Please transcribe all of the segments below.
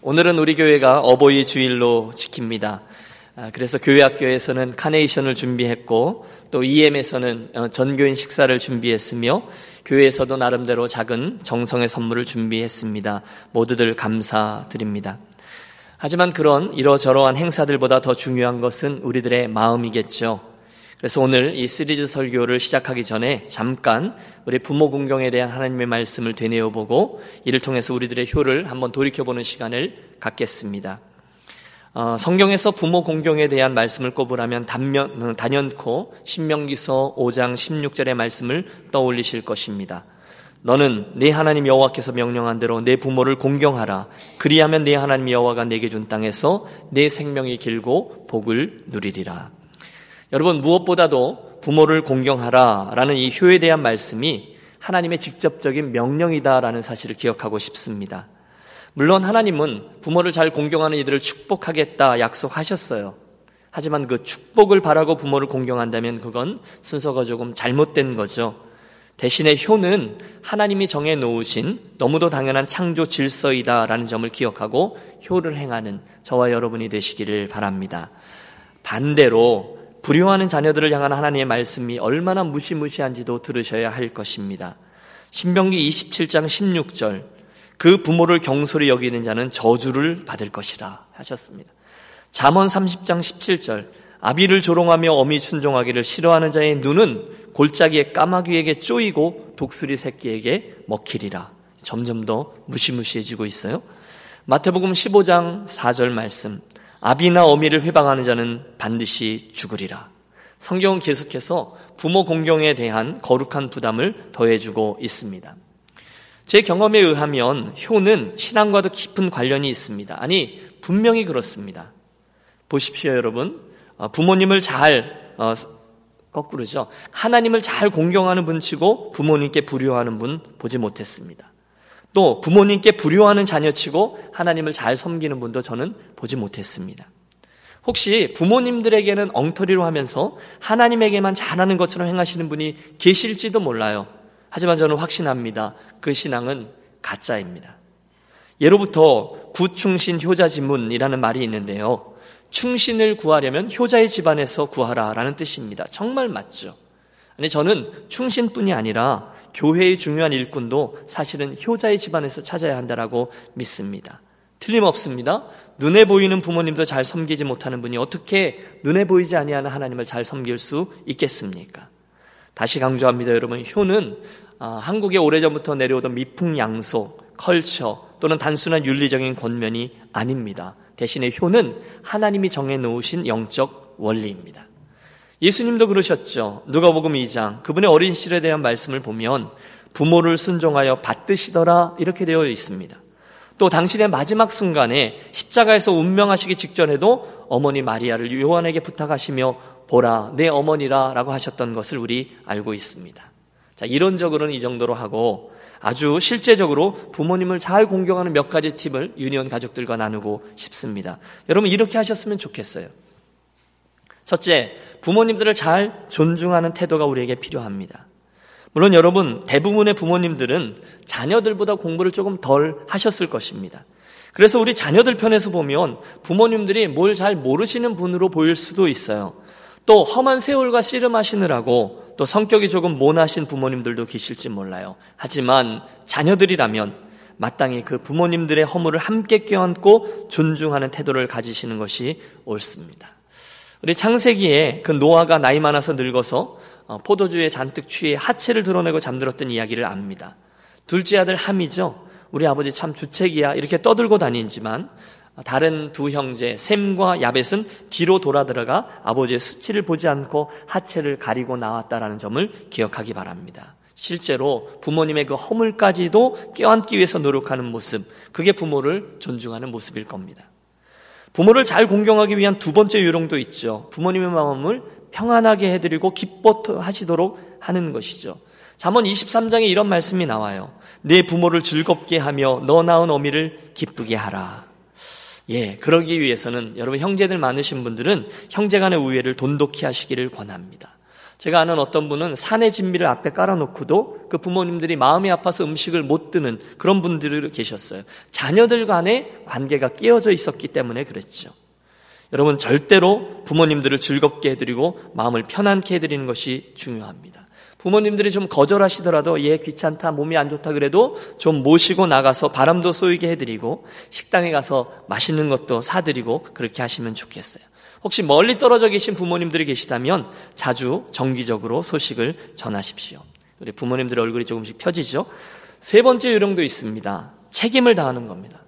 오늘은 우리 교회가 어버이 주일로 지킵니다. 아, 그래서 교회 학교에서는 카네이션을 준비했고 또 EM에서는 어, 전교인 식사를 준비했으며 교회에서도 나름대로 작은 정성의 선물을 준비했습니다. 모두들 감사드립니다. 하지만 그런 이러저러한 행사들보다 더 중요한 것은 우리들의 마음이겠죠. 그래서 오늘 이 시리즈 설교를 시작하기 전에 잠깐 우리 부모 공경에 대한 하나님의 말씀을 되뇌어 보고 이를 통해서 우리들의 효를 한번 돌이켜보는 시간을 갖겠습니다. 어, 성경에서 부모 공경에 대한 말씀을 꼽으라면 단면, 단연코 신명기서 5장 16절의 말씀을 떠올리실 것입니다. 너는 내 하나님 여호와께서 명령한 대로 내 부모를 공경하라. 그리하면 내 하나님 여호와가 내게 준 땅에서 내 생명이 길고 복을 누리리라. 여러분 무엇보다도 부모를 공경하라 라는 이 효에 대한 말씀이 하나님의 직접적인 명령이다라는 사실을 기억하고 싶습니다. 물론 하나님은 부모를 잘 공경하는 이들을 축복하겠다 약속하셨어요. 하지만 그 축복을 바라고 부모를 공경한다면 그건 순서가 조금 잘못된 거죠. 대신에 효는 하나님이 정해 놓으신 너무도 당연한 창조 질서이다라는 점을 기억하고 효를 행하는 저와 여러분이 되시기를 바랍니다. 반대로 불효하는 자녀들을 향한 하나님의 말씀이 얼마나 무시무시한지도 들으셔야 할 것입니다. 신명기 27장 16절 그 부모를 경솔히 여기는 자는 저주를 받을 것이라 하셨습니다. 잠언 30장 17절 아비를 조롱하며 어미 순종하기를 싫어하는 자의 눈은 골짜기의 까마귀에게 쪼이고 독수리 새끼에게 먹히리라. 점점 더 무시무시해지고 있어요. 마태복음 15장 4절 말씀 아비나 어미를 회방하는 자는 반드시 죽으리라. 성경은 계속해서 부모 공경에 대한 거룩한 부담을 더해주고 있습니다. 제 경험에 의하면 효는 신앙과도 깊은 관련이 있습니다. 아니, 분명히 그렇습니다. 보십시오, 여러분. 어, 부모님을 잘, 어, 거꾸로죠. 하나님을 잘 공경하는 분 치고 부모님께 불효하는 분 보지 못했습니다. 또 부모님께 불효하는 자녀치고 하나님을 잘 섬기는 분도 저는 보지 못했습니다. 혹시 부모님들에게는 엉터리로 하면서 하나님에게만 잘하는 것처럼 행하시는 분이 계실지도 몰라요. 하지만 저는 확신합니다. 그 신앙은 가짜입니다. 예로부터 구충신 효자지문이라는 말이 있는데요. 충신을 구하려면 효자의 집안에서 구하라라는 뜻입니다. 정말 맞죠. 아니 저는 충신뿐이 아니라 교회의 중요한 일꾼도 사실은 효자의 집안에서 찾아야 한다라고 믿습니다. 틀림없습니다. 눈에 보이는 부모님도 잘 섬기지 못하는 분이 어떻게 눈에 보이지 아니하는 하나님을 잘 섬길 수 있겠습니까? 다시 강조합니다, 여러분. 효는 아, 한국에 오래전부터 내려오던 미풍양소, 컬처 또는 단순한 윤리적인 권면이 아닙니다. 대신에 효는 하나님이 정해 놓으신 영적 원리입니다. 예수님도 그러셨죠. 누가복음 2장 그분의 어린 시절에 대한 말씀을 보면 부모를 순종하여 받드시더라 이렇게 되어 있습니다. 또 당신의 마지막 순간에 십자가에서 운명하시기 직전에도 어머니 마리아를 요한에게 부탁하시며 보라 내 어머니라라고 하셨던 것을 우리 알고 있습니다. 자, 이론적으로는 이 정도로 하고 아주 실제적으로 부모님을 잘 공경하는 몇 가지 팁을 유니온 가족들과 나누고 싶습니다. 여러분 이렇게 하셨으면 좋겠어요. 첫째, 부모님들을 잘 존중하는 태도가 우리에게 필요합니다. 물론 여러분, 대부분의 부모님들은 자녀들보다 공부를 조금 덜 하셨을 것입니다. 그래서 우리 자녀들 편에서 보면 부모님들이 뭘 잘 모르시는 분으로 보일 수도 있어요. 또 험한 세월과 씨름하시느라고 또 성격이 조금 모나신 부모님들도 계실지 몰라요. 하지만 자녀들이라면 마땅히 그 부모님들의 허물을 함께 껴안고 존중하는 태도를 가지시는 것이 옳습니다. 우리 창세기에 그 노아가 나이 많아서 늙어서 어, 포도주에 잔뜩 취해 하체를 드러내고 잠들었던 이야기를 압니다. 둘째 아들 함이죠. 우리 아버지 참 주책이야 이렇게 떠들고 다니지만 다른 두 형제 샘과 야벳은 뒤로 돌아 들어가 아버지의 수치를 보지 않고 하체를 가리고 나왔다라는 점을 기억하기 바랍니다. 실제로 부모님의 그 허물까지도 껴안기 위해서 노력하는 모습, 그게 부모를 존중하는 모습일 겁니다. 부모를 잘 공경하기 위한 두 번째 요령도 있죠. 부모님의 마음을 평안하게 해드리고 기뻐하시도록 하는 것이죠. 잠언 23장에 이런 말씀이 나와요. 내 부모를 즐겁게 하며 너 낳은 어미를 기쁘게 하라. 예, 그러기 위해서는 여러분 형제들 많으신 분들은 형제간의 우애를 돈독히 하시기를 권합니다. 제가 아는 어떤 분은 산의 진미를 앞에 깔아놓고도 그 부모님들이 마음이 아파서 음식을 못 드는 그런 분들이 계셨어요. 자녀들 간의 관계가 끼어져 있었기 때문에 그랬죠. 여러분 절대로 부모님들을 즐겁게 해드리고 마음을 편안케 해드리는 것이 중요합니다. 부모님들이 좀 거절하시더라도 얘 귀찮다 몸이 안 좋다 그래도 좀 모시고 나가서 바람도 쏘이게 해드리고 식당에 가서 맛있는 것도 사드리고 그렇게 하시면 좋겠어요. 혹시 멀리 떨어져 계신 부모님들이 계시다면 자주 정기적으로 소식을 전하십시오. 우리 부모님들 얼굴이 조금씩 펴지죠? 세 번째 요령도 있습니다. 책임을 다하는 겁니다.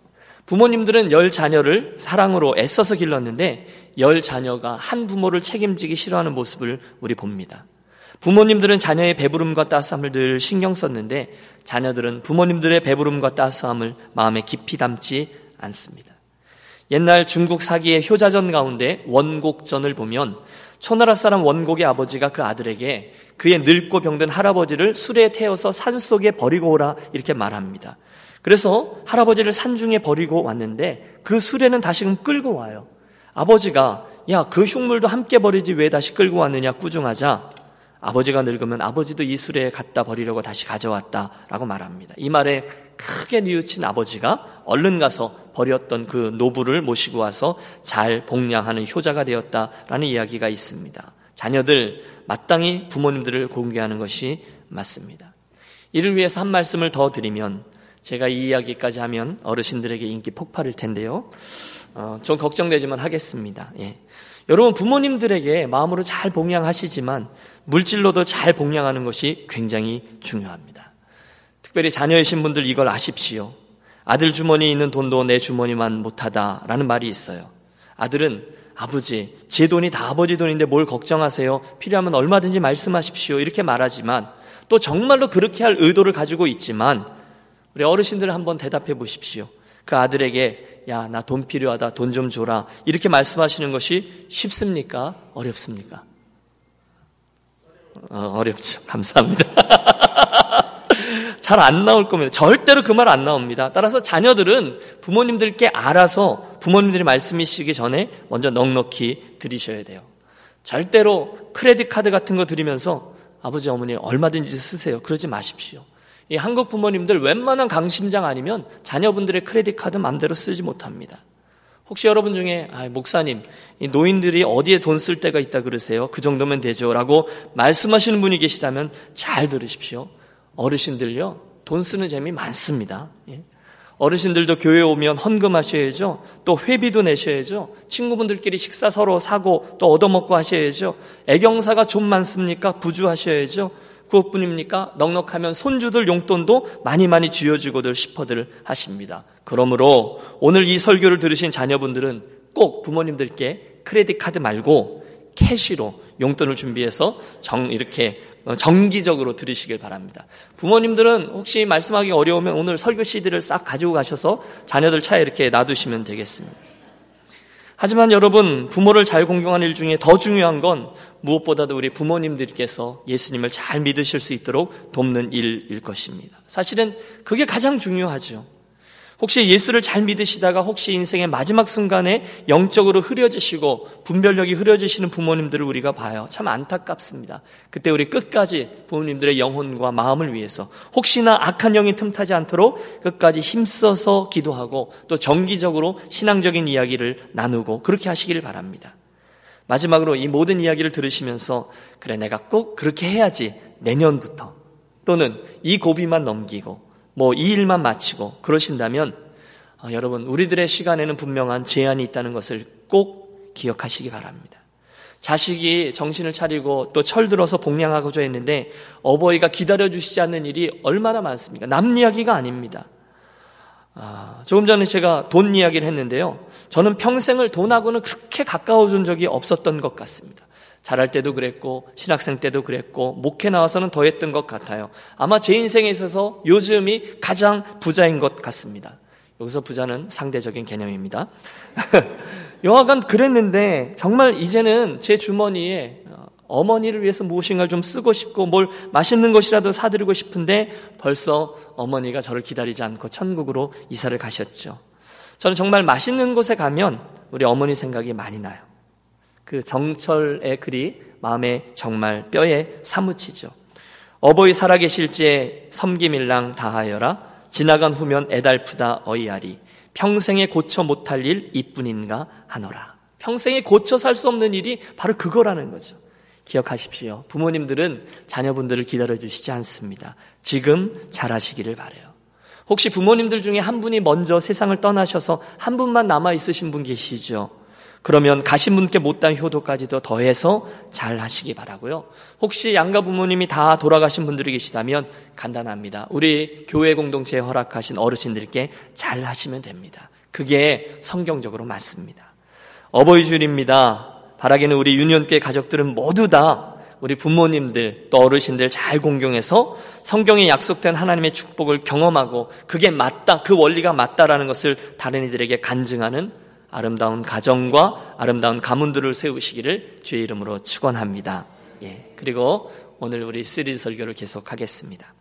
부모님들은 열 자녀를 사랑으로 애써서 길렀는데 열 자녀가 한 부모를 책임지기 싫어하는 모습을 우리 봅니다. 부모님들은 자녀의 배부름과 따스함을 늘 신경 썼는데 자녀들은 부모님들의 배부름과 따스함을 마음에 깊이 담지 않습니다. 옛날 중국 사기의 효자전 가운데 원곡전을 보면 초나라 사람 원곡의 아버지가 그 아들에게 그의 늙고 병든 할아버지를 술에 태워서 산 속에 버리고 오라 이렇게 말합니다. 그래서 할아버지를 산 중에 버리고 왔는데 그 수레는 다시금 끌고 와요. 아버지가 야, 그 흉물도 함께 버리지 왜 다시 끌고 왔느냐 꾸중하자 아버지가 늙으면 아버지도 이 수레에 갖다 버리려고 다시 가져왔다라고 말합니다. 이 말에 크게 뉘우친 아버지가 얼른 가서 버렸던 그 노부를 모시고 와서 잘 복량하는 효자가 되었다라는 이야기가 있습니다. 자녀들 마땅히 부모님들을 공개하는 것이 맞습니다. 이를 위해서 한 말씀을 더 드리면 제가 이 이야기까지 하면 어르신들에게 인기 폭발일 텐데요. 어, 좀 걱정되지만 하겠습니다. 예. 여러분 부모님들에게 마음으로 잘 봉양하시지만 물질로도 잘 봉양하는 것이 굉장히 중요합니다. 특별히 자녀이신 분들 이걸 아십시오. 아들 주머니에 있는 돈도 내 주머니만 못하다라는 말이 있어요. 아들은 아버지, 제 돈이 다 아버지 돈인데 뭘 걱정하세요? 필요하면 얼마든지 말씀하십시오. 이렇게 말하지만 또 정말로 그렇게 할 의도를 가지고 있지만 우리 어르신들 한번 대답해 보십시오. 그 아들에게 야, 나 돈 필요하다. 돈 좀 줘라. 이렇게 말씀하시는 것이 쉽습니까? 어렵습니까? 어, 어렵죠. 감사합니다. 잘 안 나올 겁니다. 절대로 그 말 안 나옵니다. 따라서 자녀들은 부모님들께 알아서 부모님들이 말씀이시기 전에 먼저 넉넉히 드리셔야 돼요. 절대로 크레딧 카드 같은 거 드리면서 아버지 어머니 얼마든지 쓰세요. 그러지 마십시오. 이 한국 부모님들 웬만한 강심장 아니면 자녀분들의 크레딧 카드 맘대로 쓰지 못합니다. 혹시 여러분 중에 아, 목사님 노인들이 어디에 돈 쓸 때가 있다 그러세요? 그 정도면 되죠라고 말씀하시는 분이 계시다면 잘 들으십시오. 어르신들요 돈 쓰는 재미 많습니다. 예. 어르신들도 교회 오면 헌금하셔야죠. 또 회비도 내셔야죠. 친구분들끼리 식사 서로 사고 또 얻어먹고 하셔야죠. 애경사가 좀 많습니까? 부주하셔야죠. 그것뿐입니까? 넉넉하면 손주들 용돈도 많이 많이 쥐어주고들 싶어들 하십니다. 그러므로 오늘 이 설교를 들으신 자녀분들은 꼭 부모님들께 크레딧 카드 말고 캐시로 용돈을 준비해서 정 이렇게 정기적으로 들으시길 바랍니다. 부모님들은 혹시 말씀하기 어려우면 오늘 설교 CD를 싹 가지고 가셔서 자녀들 차에 이렇게 놔두시면 되겠습니다. 하지만 여러분, 부모를 잘 공경하는 일 중에 더 중요한 건 무엇보다도 우리 부모님들께서 예수님을 잘 믿으실 수 있도록 돕는 일일 것입니다. 사실은 그게 가장 중요하죠. 혹시 예수를 잘 믿으시다가 혹시 인생의 마지막 순간에 영적으로 흐려지시고 분별력이 흐려지시는 부모님들을 우리가 봐요. 참 안타깝습니다. 그때 우리 끝까지 부모님들의 영혼과 마음을 위해서 혹시나 악한 영이 틈타지 않도록 끝까지 힘써서 기도하고 또 정기적으로 신앙적인 이야기를 나누고 그렇게 하시기를 바랍니다. 마지막으로 이 모든 이야기를 들으시면서 그래 내가 꼭 그렇게 해야지 내년부터 또는 이 고비만 넘기고 뭐 이 일만 마치고 그러신다면 어, 여러분 우리들의 시간에는 분명한 제한이 있다는 것을 꼭 기억하시기 바랍니다. 자식이 정신을 차리고 또 철들어서 복량하고자 했는데 어버이가 기다려주시지 않는 일이 얼마나 많습니까? 남 이야기가 아닙니다. 아, 조금 전에 제가 돈 이야기를 했는데요. 저는 평생을 돈하고는 그렇게 가까워진 적이 없었던 것 같습니다. 자랄 때도 그랬고 신학생 때도 그랬고 목회 나와서는 더 했던 것 같아요. 아마 제 인생에 있어서 요즘이 가장 부자인 것 같습니다. 여기서 부자는 상대적인 개념입니다. 여하간 그랬는데 정말 이제는 제 주머니에 어, 어머니를 위해서 무엇인가를 좀 쓰고 싶고 뭘 맛있는 것이라도 사드리고 싶은데 벌써 어머니가 저를 기다리지 않고 천국으로 이사를 가셨죠. 저는 정말 맛있는 곳에 가면 우리 어머니 생각이 많이 나요. 그 정철의 글이 마음에 정말 뼈에 사무치죠. 어버이 살아계실지에 섬김일랑 다하여라 지나간 후면 애달프다 어이하리 평생에 고쳐 못할 일 이뿐인가 하노라. 평생에 고쳐 살 수 없는 일이 바로 그거라는 거죠. 기억하십시오. 부모님들은 자녀분들을 기다려 주시지 않습니다. 지금 잘하시기를 바래요. 혹시 부모님들 중에 한 분이 먼저 세상을 떠나셔서 한 분만 남아 있으신 분 계시죠? 그러면 가신 분께 못한 효도까지도 더해서 잘 하시기 바라고요. 혹시 양가 부모님이 다 돌아가신 분들이 계시다면 간단합니다. 우리 교회 공동체에 허락하신 어르신들께 잘 하시면 됩니다. 그게 성경적으로 맞습니다. 어버이 줄입니다. 바라기는 우리 유년계 가족들은 모두 다 우리 부모님들 또 어르신들 잘 공경해서 성경에 약속된 하나님의 축복을 경험하고 그게 맞다, 그 원리가 맞다라는 것을 다른 이들에게 간증하는 아름다운 가정과 아름다운 가문들을 세우시기를 주의 이름으로 축원합니다. 예. 그리고 오늘 우리 시리즈 설교를 계속하겠습니다.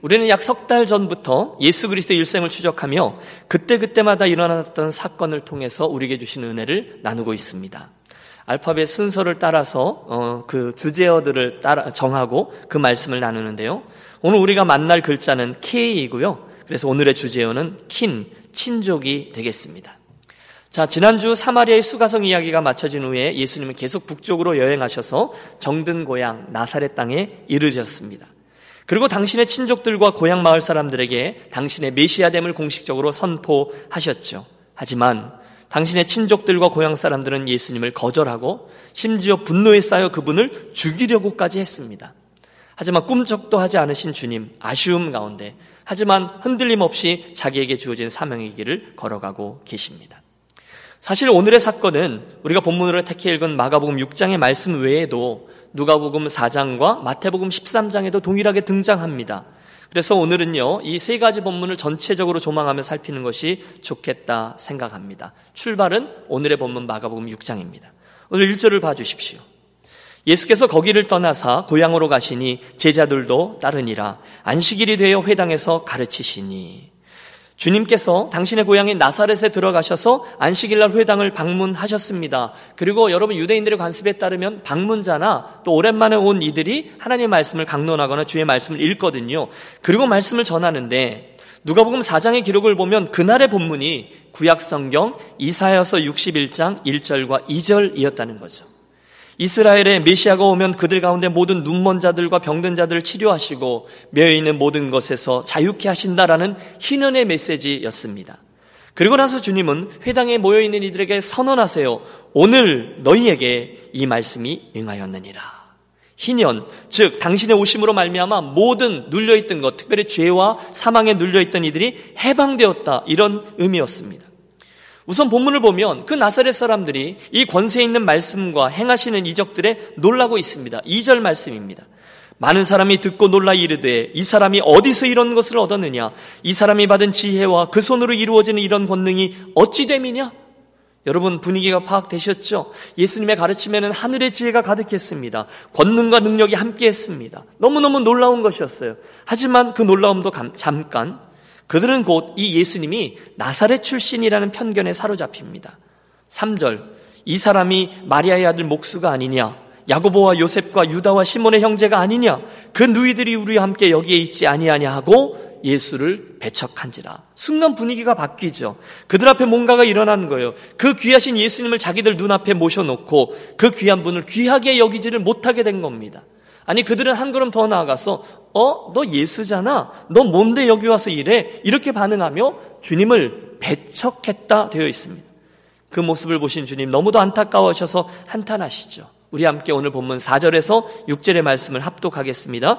우리는 약 석 달 전부터 예수 그리스도의 일생을 추적하며 그때그때마다 일어났던 사건을 통해서 우리에게 주신 은혜를 나누고 있습니다. 알파벳 순서를 따라서 어, 그 주제어들을 따라 정하고 그 말씀을 나누는데요. 오늘 우리가 만날 글자는 K이고요. 그래서 오늘의 주제어는 킨, 친족이 되겠습니다. 자, 지난주 사마리아의 수가성 이야기가 마쳐진 후에 예수님은 계속 북쪽으로 여행하셔서 정든 고향 나사렛 땅에 이르셨습니다. 그리고 당신의 친족들과 고향 마을 사람들에게 당신의 메시아됨을 공식적으로 선포하셨죠. 하지만 당신의 친족들과 고향 사람들은 예수님을 거절하고 심지어 분노에 쌓여 그분을 죽이려고까지 했습니다. 하지만 꿈쩍도 하지 않으신 주님, 아쉬움 가운데, 하지만 흔들림 없이 자기에게 주어진 사명의 길을 걸어가고 계십니다. 사실 오늘의 사건은 우리가 본문으로 택해 읽은 마가복음 6장의 말씀 외에도 누가복음 4장과 마태복음 13장에도 동일하게 등장합니다. 그래서 오늘은요, 이 세 가지 본문을 전체적으로 조망하며 살피는 것이 좋겠다 생각합니다. 출발은 오늘의 본문 마가복음 6장입니다. 오늘 1절을 봐주십시오. 예수께서 거기를 떠나사 고향으로 가시니 제자들도 따르니라 안식일이 되어 회당에서 가르치시니 주님께서 당신의 고향인 나사렛에 들어가셔서 안식일날 회당을 방문하셨습니다. 그리고 여러분 유대인들의 관습에 따르면 방문자나 또 오랜만에 온 이들이 하나님의 말씀을 강론하거나 주의 말씀을 읽거든요. 그리고 말씀을 전하는데 누가복음 4장의 기록을 보면 그날의 본문이 구약 성경 이사야서 61장 1절과 2절이었다는 거죠. 이스라엘의 메시아가 오면 그들 가운데 모든 눈먼 자들과 병든 자들을 치료하시고 매여 있는 모든 것에서 자유케 하신다라는 희년의 메시지였습니다. 그리고 나서 주님은 회당에 모여 있는 이들에게 선언하세요. 오늘 너희에게 이 말씀이 응하였느니라. 희년, 즉 당신의 오심으로 말미암아 모든 눌려 있던 것, 특별히 죄와 사망에 눌려 있던 이들이 해방되었다 이런 의미였습니다. 우선 본문을 보면 그 나사렛 사람들이 이 권세 있는 말씀과 행하시는 이적들에 놀라고 있습니다. 2절 말씀입니다. 많은 사람이 듣고 놀라 이르되 이 사람이 어디서 이런 것을 얻었느냐? 이 사람이 받은 지혜와 그 손으로 이루어지는 이런 권능이 어찌 됨이냐? 여러분 분위기가 파악되셨죠? 예수님의 가르침에는 하늘의 지혜가 가득했습니다. 권능과 능력이 함께했습니다. 너무너무 놀라운 것이었어요. 하지만 그 놀라움도 잠깐 그들은 곧 이 예수님이 나사렛 출신이라는 편견에 사로잡힙니다. 3절. 이 사람이 마리아의 아들 목수가 아니냐? 야고보와 요셉과 유다와 시몬의 형제가 아니냐? 그 누이들이 우리와 함께 여기에 있지 아니하냐 하고 예수를 배척한지라. 순간 분위기가 바뀌죠. 그들 앞에 뭔가가 일어난 거예요. 그 귀하신 예수님을 자기들 눈앞에 모셔놓고 그 귀한 분을 귀하게 여기지를 못하게 된 겁니다. 아니 그들은 한 걸음 더 나아가서 어? 너 예수잖아. 너 뭔데 여기 와서 이래? 이렇게 반응하며 주님을 배척했다 되어 있습니다. 그 모습을 보신 주님 너무도 안타까워하셔서 한탄하시죠. 우리 함께 오늘 본문 4절에서 6절의 말씀을 합독하겠습니다.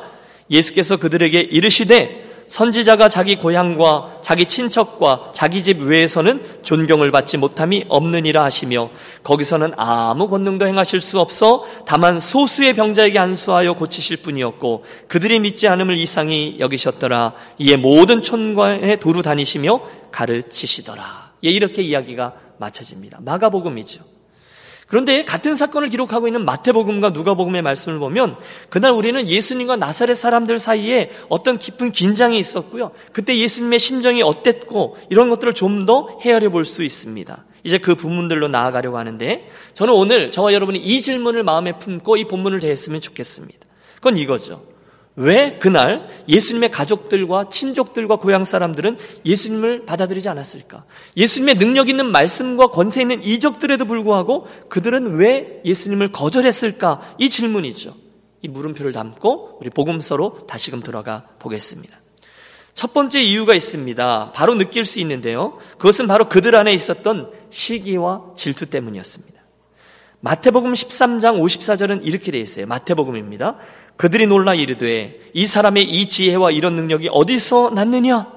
예수께서 그들에게 이르시되 선지자가 자기 고향과 자기 친척과 자기 집 외에서는 존경을 받지 못함이 없느니라 하시며 거기서는 아무 권능도 행하실 수 없어 다만 소수의 병자에게 안수하여 고치실 뿐이었고 그들이 믿지 않음을 이상히 여기셨더라. 이에 모든 촌과에 도루 다니시며 가르치시더라. 예, 이렇게 이야기가 마쳐집니다. 마가복음이죠 그런데 같은 사건을 기록하고 있는 마태복음과 누가복음의 말씀을 보면 그날 우리는 예수님과 나사렛 사람들 사이에 어떤 깊은 긴장이 있었고요. 그때 예수님의 심정이 어땠고 이런 것들을 좀 더 헤아려 볼 수 있습니다. 이제 그 부문들로 나아가려고 하는데 저는 오늘 저와 여러분이 이 질문을 마음에 품고 이 본문을 대했으면 좋겠습니다. 그건 이거죠. 왜 그날 예수님의 가족들과 친족들과 고향 사람들은 예수님을 받아들이지 않았을까? 예수님의 능력 있는 말씀과 권세 있는 이적들에도 불구하고 그들은 왜 예수님을 거절했을까? 이 질문이죠. 이 물음표를 담고 우리 복음서로 다시금 들어가 보겠습니다. 첫 번째 이유가 있습니다. 바로 느낄 수 있는데요. 그것은 바로 그들 안에 있었던 시기와 질투 때문이었습니다. 마태복음 13장 54절은 이렇게 되어 있어요. 마태복음입니다. 그들이 놀라 이르되 이 사람의 이 지혜와 이런 능력이 어디서 났느냐?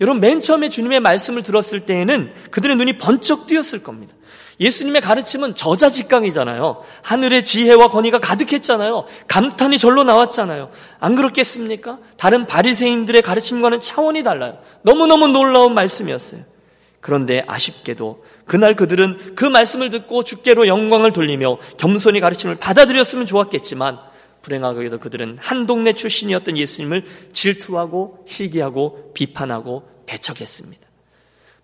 여러분 맨 처음에 주님의 말씀을 들었을 때에는 그들의 눈이 번쩍 뜨였을 겁니다. 예수님의 가르침은 저자직강이잖아요. 하늘의 지혜와 권위가 가득했잖아요. 감탄이 절로 나왔잖아요. 안 그렇겠습니까? 다른 바리새인들의 가르침과는 차원이 달라요. 너무너무 놀라운 말씀이었어요. 그런데 아쉽게도 그날 그들은 그 말씀을 듣고 주께로 영광을 돌리며 겸손히 가르침을 받아들였으면 좋았겠지만 불행하게도 그들은 한 동네 출신이었던 예수님을 질투하고 시기하고 비판하고 배척했습니다.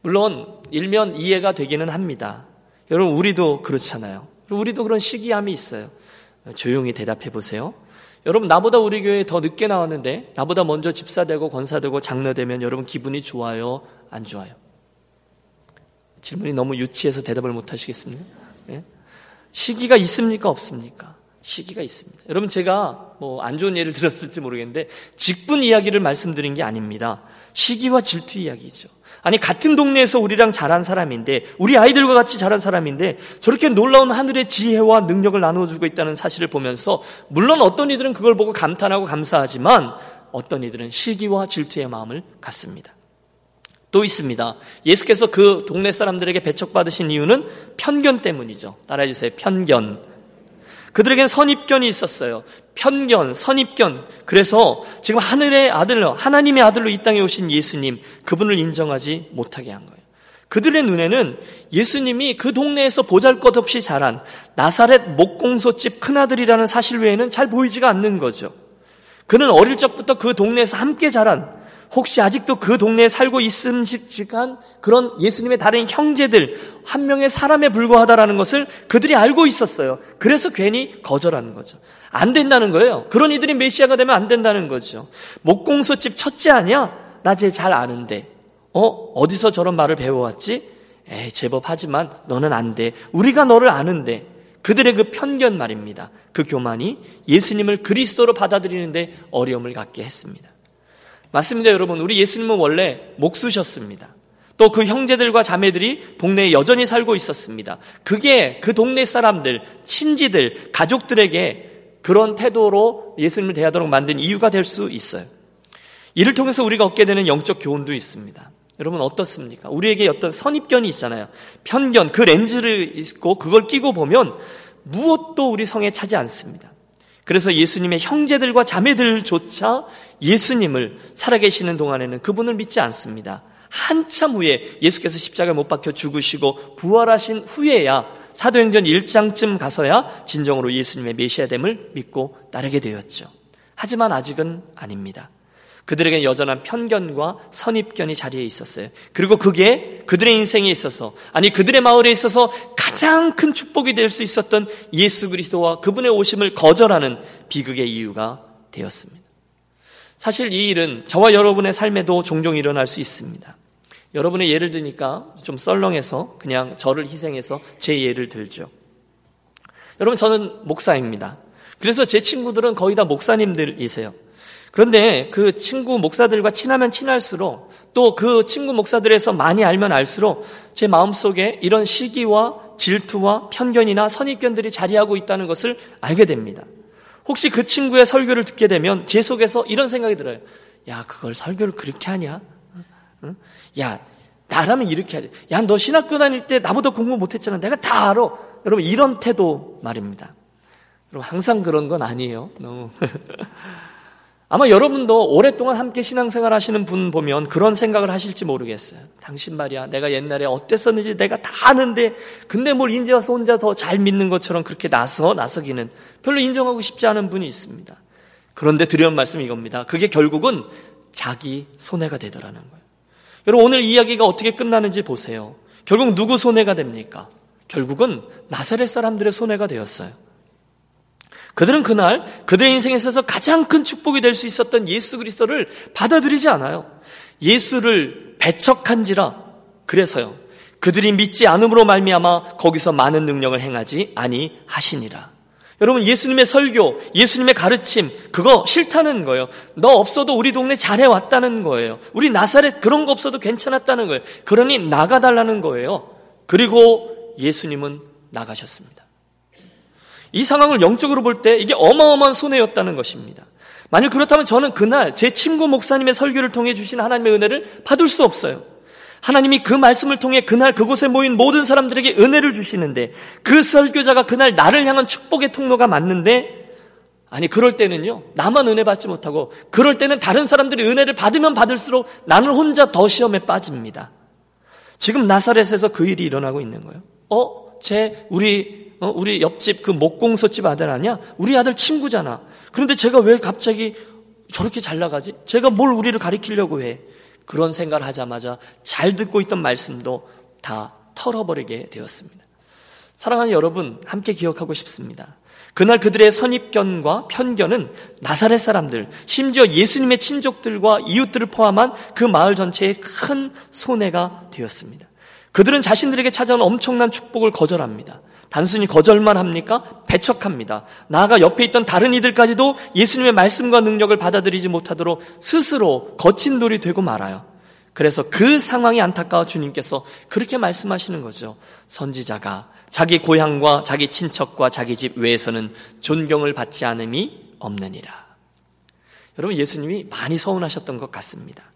물론 일면 이해가 되기는 합니다. 여러분 우리도 그렇잖아요. 우리도 그런 시기함이 있어요. 조용히 대답해 보세요. 여러분 나보다 우리 교회에 더 늦게 나왔는데 나보다 먼저 집사되고 권사되고 장로되면 여러분 기분이 좋아요? 안 좋아요? 질문이 너무 유치해서 대답을 못 하시겠습니까? 예? 시기가 있습니까? 없습니까? 시기가 있습니다. 여러분 제가 뭐 안 좋은 예를 들었을지 모르겠는데 직분 이야기를 말씀드린 게 아닙니다. 시기와 질투 이야기죠. 아니 같은 동네에서 우리랑 자란 사람인데 우리 아이들과 같이 자란 사람인데 저렇게 놀라운 하늘의 지혜와 능력을 나누어 주고 있다는 사실을 보면서 물론 어떤 이들은 그걸 보고 감탄하고 감사하지만 어떤 이들은 시기와 질투의 마음을 갖습니다. 또 있습니다. 예수께서 그 동네 사람들에게 배척받으신 이유는 편견 때문이죠. 따라해 주세요. 편견. 그들에겐 선입견이 있었어요. 편견, 선입견. 그래서 지금 하늘의 아들로, 하나님의 아들로 이 땅에 오신 예수님, 그분을 인정하지 못하게 한 거예요. 그들의 눈에는 예수님이 그 동네에서 보잘 것 없이 자란 나사렛 목공소집 큰아들이라는 사실 외에는 잘 보이지가 않는 거죠. 그는 어릴 적부터 그 동네에서 함께 자란 혹시 아직도 그 동네에 살고 있음직한 그런 예수님의 다른 형제들 한 명의 사람에 불과하다라는 것을 그들이 알고 있었어요. 그래서 괜히 거절하는 거죠. 안 된다는 거예요. 그런 이들이 메시아가 되면 안 된다는 거죠. 목공소집 첫째 아니야? 나 쟤 잘 아는데. 어? 어디서 저런 말을 배워왔지? 에이, 제법 하지만 너는 안 돼. 우리가 너를 아는데. 그들의 그 편견 말입니다. 그 교만이 예수님을 그리스도로 받아들이는데 어려움을 갖게 했습니다. 맞습니다, 여러분. 우리 예수님은 원래 목수셨습니다. 또 그 형제들과 자매들이 동네에 여전히 살고 있었습니다. 그게 그 동네 사람들, 친지들, 가족들에게 그런 태도로 예수님을 대하도록 만든 이유가 될 수 있어요. 이를 통해서 우리가 얻게 되는 영적 교훈도 있습니다. 여러분 어떻습니까? 우리에게 어떤 선입견이 있잖아요. 편견, 그 렌즈를 있고 그걸 끼고 보면 무엇도 우리 성에 차지 않습니다. 그래서 예수님의 형제들과 자매들조차 예수님을 살아계시는 동안에는 그분을 믿지 않습니다. 한참 후에 예수께서 십자가에 못 박혀 죽으시고 부활하신 후에야 사도행전 1장쯤 가서야 진정으로 예수님의 메시아됨을 믿고 따르게 되었죠. 하지만 아직은 아닙니다. 그들에게 여전한 편견과 선입견이 자리에 있었어요. 그리고 그게 그들의 인생에 있어서, 아니, 그들의 마을에 있어서 가장 큰 축복이 될 수 있었던 예수 그리스도와 그분의 오심을 거절하는 비극의 이유가 되었습니다. 사실 이 일은 저와 여러분의 삶에도 종종 일어날 수 있습니다. 여러분의 예를 드니까 좀 썰렁해서 그냥 저를 희생해서 제 예를 들죠. 여러분, 저는 목사입니다. 그래서 제 친구들은 거의 다 목사님들이세요. 그런데 그 친구 목사들과 친하면 친할수록 또 그 친구 목사들에서 많이 알면 알수록 제 마음속에 이런 시기와 질투와 편견이나 선입견들이 자리하고 있다는 것을 알게 됩니다. 혹시 그 친구의 설교를 듣게 되면 제 속에서 이런 생각이 들어요. 야, 그걸 설교를 그렇게 하냐? 응? 야, 나라면 이렇게 하지. 야, 너 신학교 다닐 때 나보다 공부 못했잖아. 내가 다 알아. 여러분, 이런 태도 말입니다. 여러분, 항상 그런 건 아니에요. 너무. 아마 여러분도 오랫동안 함께 신앙생활 하시는 분 보면 그런 생각을 하실지 모르겠어요. 당신 말이야, 내가 옛날에 어땠었는지 내가 다 아는데, 근데 뭘 인제 와서 혼자 더 잘 믿는 것처럼 그렇게 나서, 나서기는 별로 인정하고 싶지 않은 분이 있습니다. 그런데 드리는 말씀이 이겁니다. 그게 결국은 자기 손해가 되더라는 거예요. 여러분, 오늘 이야기가 어떻게 끝나는지 보세요. 결국 누구 손해가 됩니까? 결국은 나사렛 사람들의 손해가 되었어요. 그들은 그날 그들의 인생에 있어서 가장 큰 축복이 될 수 있었던 예수 그리스도를 받아들이지 않아요. 예수를 배척한지라 그래서요. 그들이 믿지 않음으로 말미암아 거기서 많은 능력을 행하지 아니하시니라. 여러분 예수님의 설교, 예수님의 가르침 그거 싫다는 거예요. 너 없어도 우리 동네 잘해 왔다는 거예요. 우리 나사렛 그런 거 없어도 괜찮았다는 거예요. 그러니 나가 달라는 거예요. 그리고 예수님은 나가셨습니다. 이 상황을 영적으로 볼 때 이게 어마어마한 손해였다는 것입니다. 만일 그렇다면 저는 그날 제 친구 목사님의 설교를 통해 주신 하나님의 은혜를 받을 수 없어요. 하나님이 그 말씀을 통해 그날 그곳에 모인 모든 사람들에게 은혜를 주시는데 그 설교자가 그날 나를 향한 축복의 통로가 맞는데 아니 그럴 때는요 나만 은혜 받지 못하고 그럴 때는 다른 사람들이 은혜를 받으면 받을수록 나는 혼자 더 시험에 빠집니다. 지금 나사렛에서 그 일이 일어나고 있는 거예요. 어, 제 우리 어, 우리 옆집 그 목공소집 아들 아니야? 우리 아들 친구잖아. 그런데 제가 왜 갑자기 저렇게 잘 나가지? 제가 뭘 우리를 가리키려고 해? 그런 생각을 하자마자 잘 듣고 있던 말씀도 다 털어버리게 되었습니다. 사랑하는 여러분, 함께 기억하고 싶습니다. 그날 그들의 선입견과 편견은 나사렛 사람들, 심지어 예수님의 친족들과 이웃들을 포함한 그 마을 전체에 큰 손해가 되었습니다. 그들은 자신들에게 찾아온 엄청난 축복을 거절합니다. 단순히 거절만 합니까? 배척합니다. 나아가 옆에 있던 다른 이들까지도 예수님의 말씀과 능력을 받아들이지 못하도록 스스로 거친 돌이 되고 말아요. 그래서 그 상황이 안타까워 주님께서 그렇게 말씀하시는 거죠. 선지자가 자기 고향과 자기 친척과 자기 집 외에서는 존경을 받지 않음이 없느니라. 여러분 예수님이 많이 서운하셨던 것 같습니다.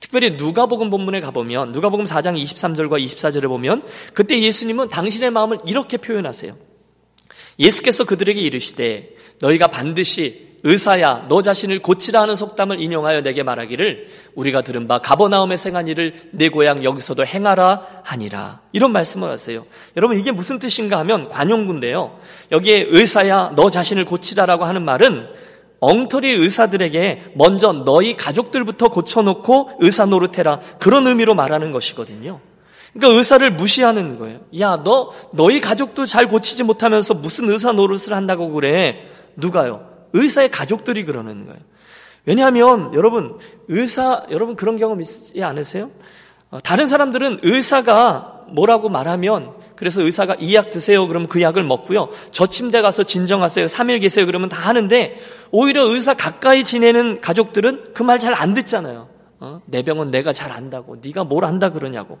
특별히 누가복음 본문에 가보면 누가복음 4장 23절과 24절을 보면 그때 예수님은 당신의 마음을 이렇게 표현하세요. 예수께서 그들에게 이르시되 너희가 반드시 의사야 너 자신을 고치라 하는 속담을 인용하여 내게 말하기를 우리가 들은 바 가버나움에 생한 일을 내 고향 여기서도 행하라 하니라 이런 말씀을 하세요. 여러분 이게 무슨 뜻인가 하면 관용구인데요. 여기에 의사야 너 자신을 고치라라고 하는 말은 엉터리 의사들에게 먼저 너희 가족들부터 고쳐놓고 의사 노릇해라. 그런 의미로 말하는 것이거든요. 그러니까 의사를 무시하는 거예요. 야, 너, 너희 가족도 잘 고치지 못하면서 무슨 의사 노릇을 한다고 그래? 누가요? 의사의 가족들이 그러는 거예요. 왜냐하면 여러분, 의사, 여러분 그런 경험 있지 않으세요? 어, 다른 사람들은 의사가 뭐라고 말하면 그래서 의사가 이 약 드세요. 그러면 그 약을 먹고요. 저 침대 가서 진정하세요. 3일 계세요. 그러면 다 하는데 오히려 의사 가까이 지내는 가족들은 그 말 잘 안 듣잖아요. 어? 내 병은 내가 잘 안다고. 네가 뭘 안다 그러냐고.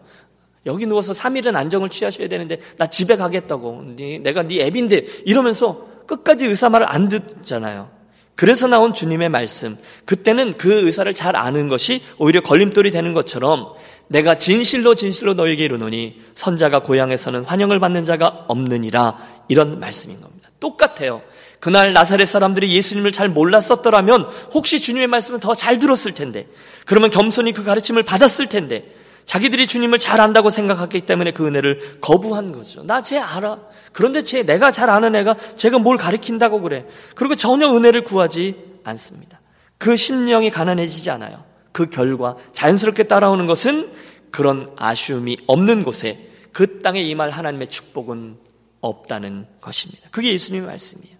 여기 누워서 3일은 안정을 취하셔야 되는데 나 집에 가겠다고. 내가 네 앱인데 이러면서 끝까지 의사 말을 안 듣잖아요. 그래서 나온 주님의 말씀. 그때는 그 의사를 잘 아는 것이 오히려 걸림돌이 되는 것처럼 내가 진실로 진실로 너에게 이르노니 선자가 고향에서는 환영을 받는 자가 없느니라 이런 말씀인 겁니다. 똑같아요. 그날 나사렛 사람들이 예수님을 잘 몰랐었더라면 혹시 주님의 말씀을 더 잘 들었을 텐데 그러면 겸손히 그 가르침을 받았을 텐데 자기들이 주님을 잘 안다고 생각했기 때문에 그 은혜를 거부한 거죠. 나 쟤 알아. 그런데 쟤 내가 잘 아는 애가 제가 뭘 가르친다고 그래. 그리고 전혀 은혜를 구하지 않습니다. 그 심령이 가난해지지 않아요. 그 결과 자연스럽게 따라오는 것은 그런 아쉬움이 없는 곳에 그 땅에 임할 하나님의 축복은 없다는 것입니다. 그게 예수님의 말씀이에요.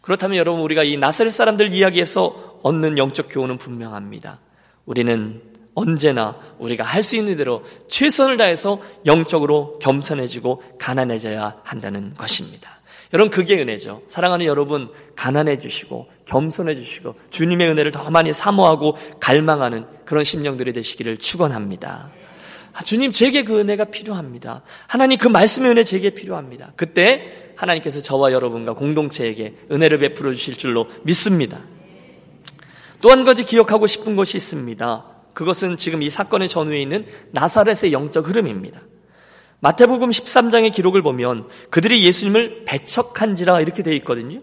그렇다면 여러분 우리가 이 나사렛 사람들 이야기에서 얻는 영적 교훈은 분명합니다. 우리는 언제나 우리가 할 수 있는 대로 최선을 다해서 영적으로 겸손해지고 가난해져야 한다는 것입니다. 여러분 그게 은혜죠. 사랑하는 여러분 가난해 주시고 겸손해 주시고 주님의 은혜를 더 많이 사모하고 갈망하는 그런 심령들이 되시기를 축원합니다. 아, 주님 제게 그 은혜가 필요합니다. 하나님 그 말씀의 은혜 제게 필요합니다. 그때 하나님께서 저와 여러분과 공동체에게 은혜를 베풀어 주실 줄로 믿습니다. 또 한 가지 기억하고 싶은 것이 있습니다. 그것은 지금 이 사건의 전후에 있는 나사렛의 영적 흐름입니다. 마태복음 13장의 기록을 보면 그들이 예수님을 배척한지라 이렇게 되어 있거든요.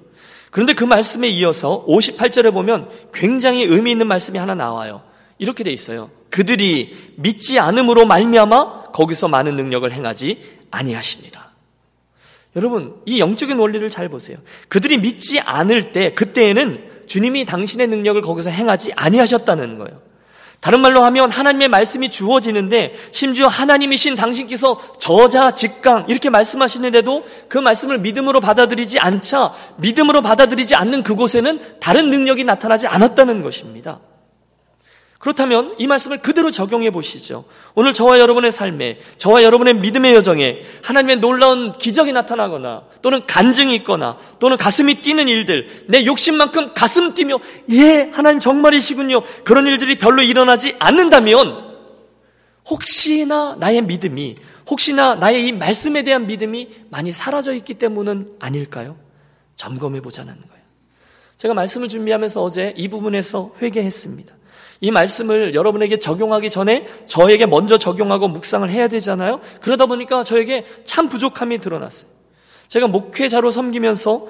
그런데 그 말씀에 이어서 58절에 보면 굉장히 의미 있는 말씀이 하나 나와요. 이렇게 돼 있어요. 그들이 믿지 않음으로 말미암아 거기서 많은 능력을 행하지 아니하시니라. 여러분, 이 영적인 원리를 잘 보세요. 그들이 믿지 않을 때 그때에는 주님이 당신의 능력을 거기서 행하지 아니하셨다는 거예요. 다른 말로 하면 하나님의 말씀이 주어지는데 심지어 하나님이신 당신께서 저자 직강 이렇게 말씀하시는데도 그 말씀을 믿음으로 받아들이지 않자 믿음으로 받아들이지 않는 그곳에는 다른 능력이 나타나지 않았다는 것입니다. 그렇다면 이 말씀을 그대로 적용해 보시죠. 오늘 저와 여러분의 삶에, 저와 여러분의 믿음의 여정에 하나님의 놀라운 기적이 나타나거나 또는 간증이 있거나 또는 가슴이 뛰는 일들, 내 욕심만큼 가슴 뛰며 예, 하나님 정말이시군요. 그런 일들이 별로 일어나지 않는다면 혹시나 나의 믿음이, 혹시나 나의 이 말씀에 대한 믿음이 많이 사라져 있기 때문은 아닐까요? 점검해 보자는 거예요. 제가 말씀을 준비하면서 어제 이 부분에서 회개했습니다. 이 말씀을 여러분에게 적용하기 전에 저에게 먼저 적용하고 묵상을 해야 되잖아요. 그러다 보니까 저에게 참 부족함이 드러났어요. 제가 목회자로 섬기면서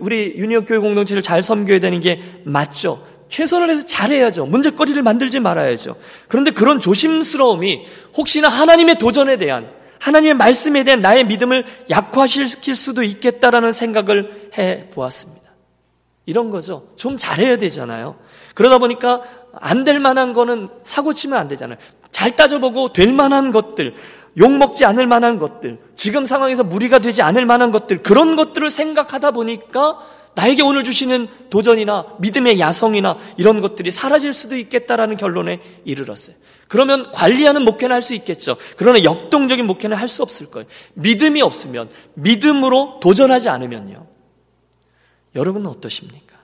우리 유니온 교회 공동체를 잘 섬겨야 되는 게 맞죠. 최선을 해서 잘해야죠. 문제거리를 만들지 말아야죠. 그런데 그런 조심스러움이 혹시나 하나님의 도전에 대한 하나님의 말씀에 대한 나의 믿음을 약화시킬 수도 있겠다라는 생각을 해 보았습니다. 이런 거죠. 좀 잘해야 되잖아요. 그러다 보니까 안 될 만한 거는 사고 치면 안 되잖아요. 잘 따져보고 될 만한 것들, 욕먹지 않을 만한 것들, 지금 상황에서 무리가 되지 않을 만한 것들, 그런 것들을 생각하다 보니까 나에게 오늘 주시는 도전이나 믿음의 야성이나 이런 것들이 사라질 수도 있겠다라는 결론에 이르렀어요. 그러면 관리하는 목회는 할 수 있겠죠. 그러나 역동적인 목회는 할 수 없을 거예요. 믿음이 없으면, 믿음으로 도전하지 않으면요. 여러분은 어떠십니까?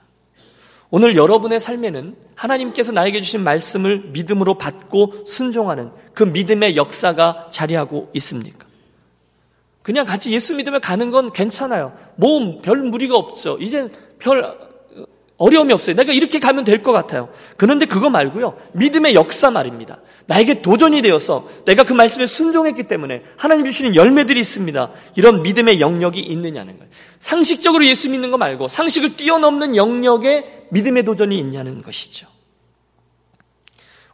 오늘 여러분의 삶에는 하나님께서 나에게 주신 말씀을 믿음으로 받고 순종하는 그 믿음의 역사가 자리하고 있습니까? 그냥 같이 예수 믿으며 가는 건 괜찮아요. 뭐 별 무리가 없죠. 이제 별 어려움이 없어요. 내가 이렇게 가면 될 것 같아요. 그런데 그거 말고요. 믿음의 역사 말입니다. 나에게 도전이 되어서 내가 그 말씀에 순종했기 때문에 하나님 주시는 열매들이 있습니다. 이런 믿음의 영역이 있느냐는 거예요. 상식적으로 예수 믿는 거 말고 상식을 뛰어넘는 영역에 믿음의 도전이 있냐는 것이죠.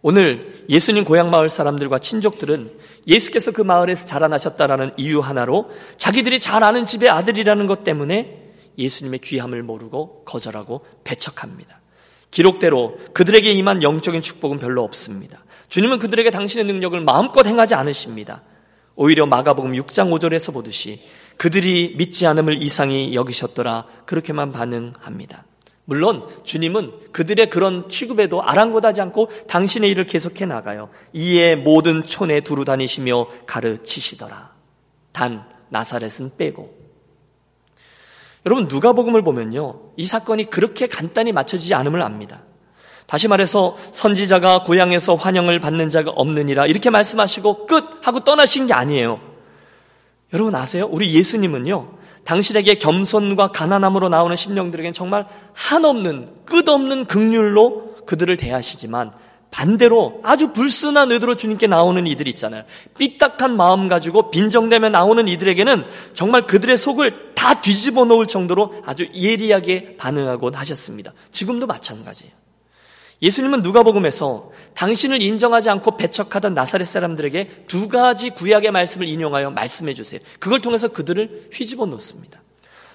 오늘 예수님 고향 마을 사람들과 친족들은 예수께서 그 마을에서 자라나셨다라는 이유 하나로 자기들이 잘 아는 집의 아들이라는 것 때문에 예수님의 귀함을 모르고 거절하고 배척합니다. 기록대로 그들에게 임한 영적인 축복은 별로 없습니다. 주님은 그들에게 당신의 능력을 마음껏 행하지 않으십니다. 오히려 마가복음 6장 5절에서 보듯이 그들이 믿지 않음을 이상히 여기셨더라 그렇게만 반응합니다. 물론 주님은 그들의 그런 취급에도 아랑곳하지 않고 당신의 일을 계속해 나가요. 이에 모든 촌에 두루 다니시며 가르치시더라. 단 나사렛은 빼고 여러분 누가복음을 보면요. 이 사건이 그렇게 간단히 맞춰지지 않음을 압니다. 다시 말해서 선지자가 고향에서 환영을 받는 자가 없느니라 이렇게 말씀하시고 끝 하고 떠나신 게 아니에요. 여러분 아세요? 우리 예수님은요. 당신에게 겸손과 가난함으로 나오는 심령들에겐 정말 한없는 끝없는 극률로 그들을 대하시지만 반대로 아주 불순한 의도로 주님께 나오는 이들 있잖아요. 삐딱한 마음 가지고 빈정대며 나오는 이들에게는 정말 그들의 속을 다 뒤집어 놓을 정도로 아주 예리하게 반응하곤 하셨습니다. 지금도 마찬가지예요. 예수님은 누가복음에서 당신을 인정하지 않고 배척하던 나사렛 사람들에게 두 가지 구약의 말씀을 인용하여 말씀해 주세요. 그걸 통해서 그들을 휘집어 놓습니다.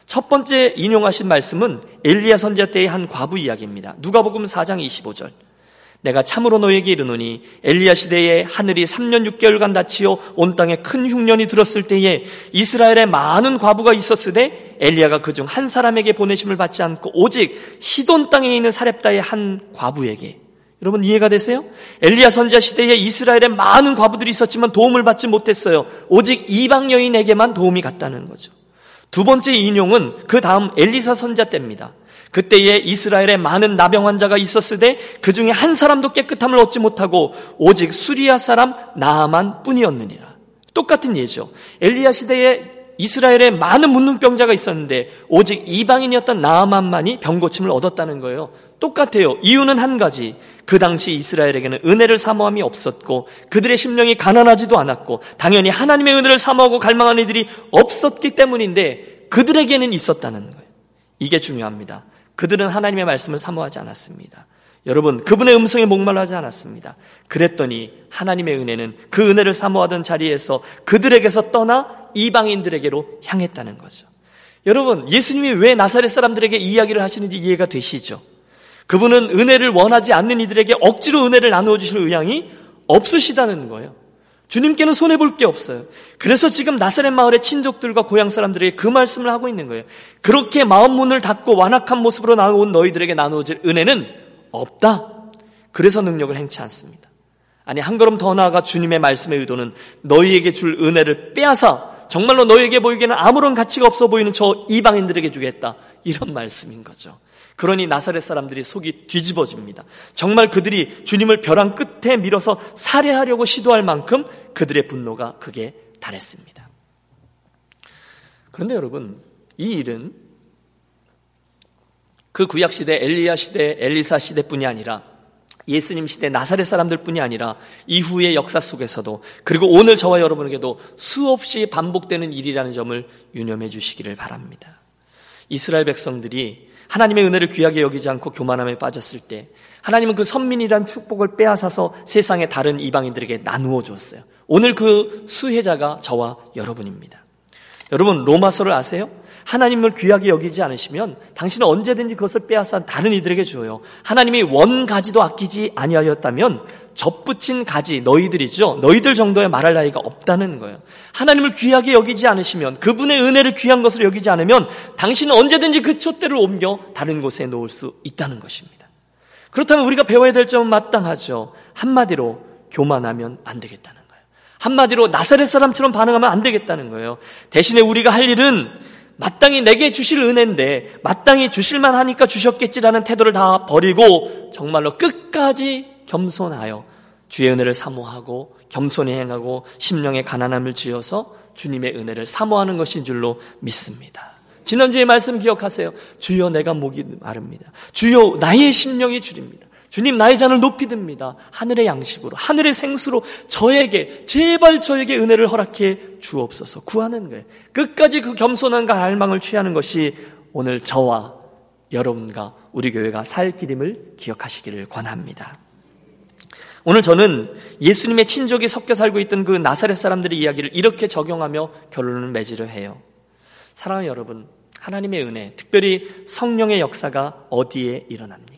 첫 번째 인용하신 말씀은 엘리야 선지자 때의 한 과부 이야기입니다. 누가복음 4장 25절. 내가 참으로 너에게 이르노니 엘리야 시대에 하늘이 3년 6개월간 닫히어 온 땅에 큰 흉년이 들었을 때에 이스라엘에 많은 과부가 있었으되 엘리야가 그 중 한 사람에게 보내심을 받지 않고 오직 시돈 땅에 있는 사렙다의 한 과부에게 여러분 이해가 되세요? 엘리야 선지자 시대에 이스라엘에 많은 과부들이 있었지만 도움을 받지 못했어요. 오직 이방 여인에게만 도움이 갔다는 거죠. 두 번째 인용은 그 다음 엘리사 선자 때입니다. 그때에 이스라엘에 많은 나병 환자가 있었으되 그 중에 한 사람도 깨끗함을 얻지 못하고 오직 수리아 사람 나아만 뿐이었느니라. 똑같은 예죠. 엘리야 시대에 이스라엘에 많은 문둥병자가 있었는데 오직 이방인이었던 나아만만이 병고침을 얻었다는 거예요. 똑같아요. 이유는 한 가지. 그 당시 이스라엘에게는 은혜를 사모함이 없었고 그들의 심령이 가난하지도 않았고 당연히 하나님의 은혜를 사모하고 갈망하는 이들이 없었기 때문인데 그들에게는 있었다는 거예요. 이게 중요합니다. 그들은 하나님의 말씀을 사모하지 않았습니다. 여러분, 그분의 음성에 목말라지 않았습니다. 그랬더니 하나님의 은혜는 그 은혜를 사모하던 자리에서 그들에게서 떠나 이방인들에게로 향했다는 거죠. 여러분, 예수님이 왜 나사렛 사람들에게 이야기를 하시는지 이해가 되시죠? 그분은 은혜를 원하지 않는 이들에게 억지로 은혜를 나누어 주실 의향이 없으시다는 거예요. 주님께는 손해볼 게 없어요. 그래서 지금 나사렛 마을의 친족들과 고향 사람들에게 그 말씀을 하고 있는 거예요. 그렇게 마음 문을 닫고 완악한 모습으로 나온 너희들에게 나누어질 은혜는 없다. 그래서 능력을 행치 않습니다. 아니, 한 걸음 더 나아가 주님의 말씀의 의도는 너희에게 줄 은혜를 빼앗아 정말로 너희에게 보이기에는 아무런 가치가 없어 보이는 저 이방인들에게 주겠다. 이런 말씀인 거죠. 그러니 나사렛 사람들이 속이 뒤집어집니다. 정말 그들이 주님을 벼랑 끝에 밀어서 살해하려고 시도할 만큼 그들의 분노가 크게 달했습니다. 그런데 여러분, 이 일은 그 구약 시대, 엘리야 시대, 엘리사 시대뿐이 아니라 예수님 시대 나사렛 사람들뿐이 아니라 이후의 역사 속에서도 그리고 오늘 저와 여러분에게도 수없이 반복되는 일이라는 점을 유념해 주시기를 바랍니다. 이스라엘 백성들이 하나님의 은혜를 귀하게 여기지 않고 교만함에 빠졌을 때 하나님은 그 선민이란 축복을 빼앗아서 세상의 다른 이방인들에게 나누어 주었어요. 오늘 그 수혜자가 저와 여러분입니다. 여러분 로마서를 아세요? 하나님을 귀하게 여기지 않으시면 당신은 언제든지 그것을 빼앗아 다른 이들에게 주어요. 하나님이 원 가지도 아끼지 아니하였다면 접붙인 가지 너희들이죠. 너희들 정도의 말할 나이가 없다는 거예요. 하나님을 귀하게 여기지 않으시면 그분의 은혜를 귀한 것으로 여기지 않으면 당신은 언제든지 그 촛대를 옮겨 다른 곳에 놓을 수 있다는 것입니다. 그렇다면 우리가 배워야 될 점은 마땅하죠. 한마디로 교만하면 안 되겠다는 거예요. 한마디로 나사렛 사람처럼 반응하면 안 되겠다는 거예요. 대신에 우리가 할 일은 마땅히 내게 주실 은혜인데 마땅히 주실만 하니까 주셨겠지라는 태도를 다 버리고 정말로 끝까지 겸손하여 주의 은혜를 사모하고 겸손히 행하고 심령의 가난함을 지어서 주님의 은혜를 사모하는 것인 줄로 믿습니다. 지난주에 말씀 기억하세요. 주여 내가 목이 마릅니다. 주여 나의 심령이 주립니다. 주님 나의 잔을 높이 듭니다. 하늘의 양식으로 하늘의 생수로 저에게 제발 저에게 은혜를 허락해 주옵소서 구하는 거예요. 끝까지 그 겸손함과 갈망을 취하는 것이 오늘 저와 여러분과 우리 교회가 살 길임을 기억하시기를 권합니다. 오늘 저는 예수님의 친족이 섞여 살고 있던 그 나사렛 사람들의 이야기를 이렇게 적용하며 결론을 맺으려 해요. 사랑하는 여러분, 하나님의 은혜, 특별히 성령의 역사가 어디에 일어납니까?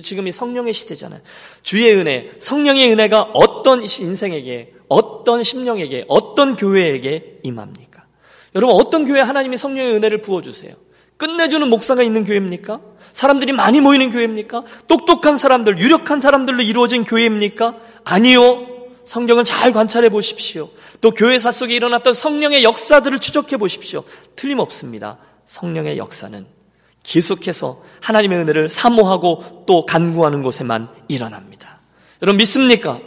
지금이 성령의 시대잖아요. 주의 은혜, 성령의 은혜가 어떤 인생에게, 어떤 심령에게, 어떤 교회에게 임합니까? 여러분, 어떤 교회 하나님이 성령의 은혜를 부어주세요? 끝내주는 목사가 있는 교회입니까? 사람들이 많이 모이는 교회입니까? 똑똑한 사람들, 유력한 사람들로 이루어진 교회입니까? 아니요. 성경을 잘 관찰해 보십시오. 또 교회사 속에 일어났던 성령의 역사들을 추적해 보십시오. 틀림없습니다. 성령의 역사는 계속해서 하나님의 은혜를 사모하고 또 간구하는 곳에만 일어납니다. 여러분 믿습니까?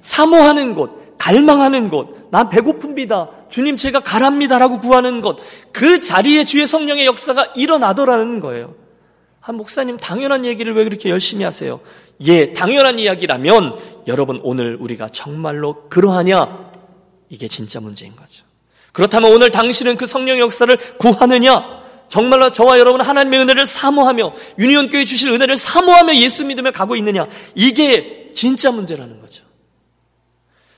사모하는 곳, 갈망하는 곳, 난 배고픕니다. 주님 제가 가랍니다라고 구하는 곳, 그 자리에 주의 성령의 역사가 일어나더라는 거예요. 한 목사님 당연한 얘기를 왜 그렇게 열심히 하세요? 예, 당연한 이야기라면 여러분 오늘 우리가 정말로 그러하냐? 이게 진짜 문제인 거죠. 그렇다면 오늘 당신은 그 성령의 역사를 구하느냐? 정말로 저와 여러분 하나님의 은혜를 사모하며 유니온 교회 주실 은혜를 사모하며 예수 믿으며 가고 있느냐 이게 진짜 문제라는 거죠.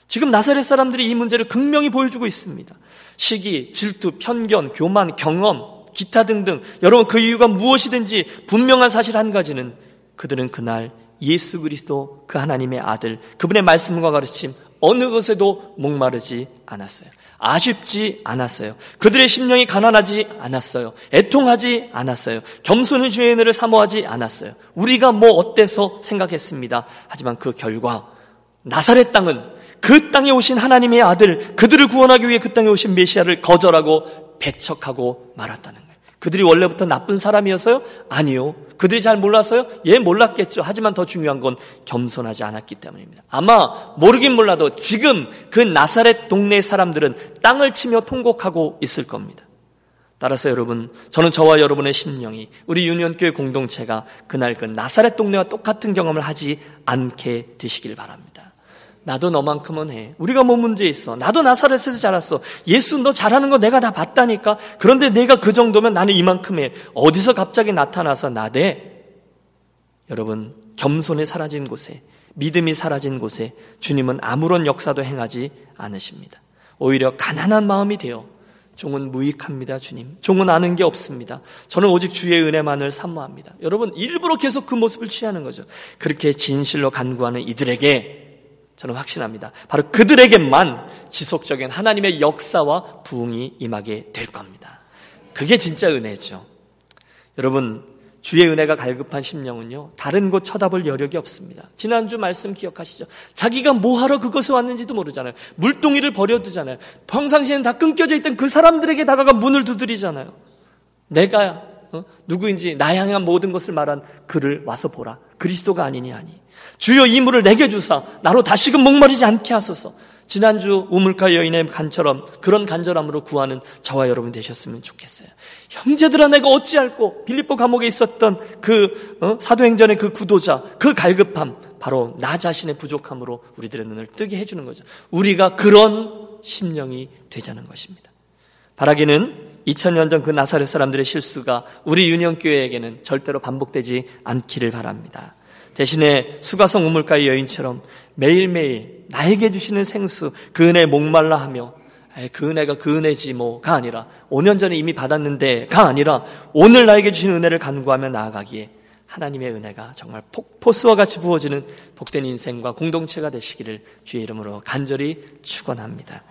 지금 나사렛 사람들이 이 문제를 극명히 보여주고 있습니다. 시기, 질투, 편견, 교만, 경험, 기타 등등 여러분 그 이유가 무엇이든지 분명한 사실 한 가지는 그들은 그날 예수 그리스도 그 하나님의 아들 그분의 말씀과 가르침 어느 것에도 목마르지 않았어요. 아쉽지 않았어요. 그들의 심령이 가난하지 않았어요. 애통하지 않았어요. 겸손히 주의 은혜를 사모하지 않았어요. 우리가 뭐 어때서 생각했습니다. 하지만 그 결과 나사렛 땅은 그 땅에 오신 하나님의 아들, 그들을 구원하기 위해 그 땅에 오신 메시아를 거절하고 배척하고 말았다는 거예요. 그들이 원래부터 나쁜 사람이어서요? 아니요. 그들이 잘 몰랐어요? 예, 몰랐겠죠. 하지만 더 중요한 건 겸손하지 않았기 때문입니다. 아마 모르긴 몰라도 지금 그 나사렛 동네 사람들은 땅을 치며 통곡하고 있을 겁니다. 따라서 여러분, 저는 저와 여러분의 심령이 우리 유니온교회 공동체가 그날 그 나사렛 동네와 똑같은 경험을 하지 않게 되시길 바랍니다. 나도 너만큼은 해. 우리가 뭐 문제 있어? 나도 나사렛에서 자랐어. 예수 너 잘하는 거 내가 다 봤다니까. 그런데 내가 그 정도면 나는 이만큼 해. 어디서 갑자기 나타나서 나대? 여러분, 겸손이 사라진 곳에, 믿음이 사라진 곳에 주님은 아무런 역사도 행하지 않으십니다. 오히려 가난한 마음이 되어 종은 무익합니다, 주님. 종은 아는 게 없습니다. 저는 오직 주의 은혜만을 사모합니다. 여러분, 일부러 계속 그 모습을 취하는 거죠. 그렇게 진실로 간구하는 이들에게 저는 확신합니다. 바로 그들에게만 지속적인 하나님의 역사와 부흥이 임하게 될 겁니다. 그게 진짜 은혜죠. 여러분, 주의 은혜가 갈급한 심령은요, 다른 곳 쳐다볼 여력이 없습니다. 지난주 말씀 기억하시죠? 자기가 뭐하러 그것에 왔는지도 모르잖아요. 물동이를 버려두잖아요. 평상시에는 다 끊겨져 있던 그 사람들에게 다가가 문을 두드리잖아요. 내가 어? 누구인지 나 향한 모든 것을 말한 그를 와서 보라. 그리스도가 아니니 아니. 주여 이 물을 내게 주사 나로 다시금 목마르지 않게 하소서. 지난주 우물가 여인의 간처럼 그런 간절함으로 구하는 저와 여러분 되셨으면 좋겠어요. 형제들아 내가 어찌할꼬 빌립보 감옥에 있었던 그 어? 사도행전의 그 구도자 그 갈급함 바로 나 자신의 부족함으로 우리들의 눈을 뜨게 해주는 거죠. 우리가 그런 심령이 되자는 것입니다. 바라기는 2000년 전 그 나사렛 사람들의 실수가 우리 유년교회에게는 절대로 반복되지 않기를 바랍니다. 대신에 수가성 우물가의 여인처럼 매일매일 나에게 주시는 생수, 그 은혜 목말라 하며 그 은혜가 그 은혜지 뭐가 아니라 5년 전에 이미 받았는데가 아니라 오늘 나에게 주신 은혜를 간구하며 나아가기에 하나님의 은혜가 정말 폭포수와 같이 부어지는 복된 인생과 공동체가 되시기를 주의 이름으로 간절히 축원합니다.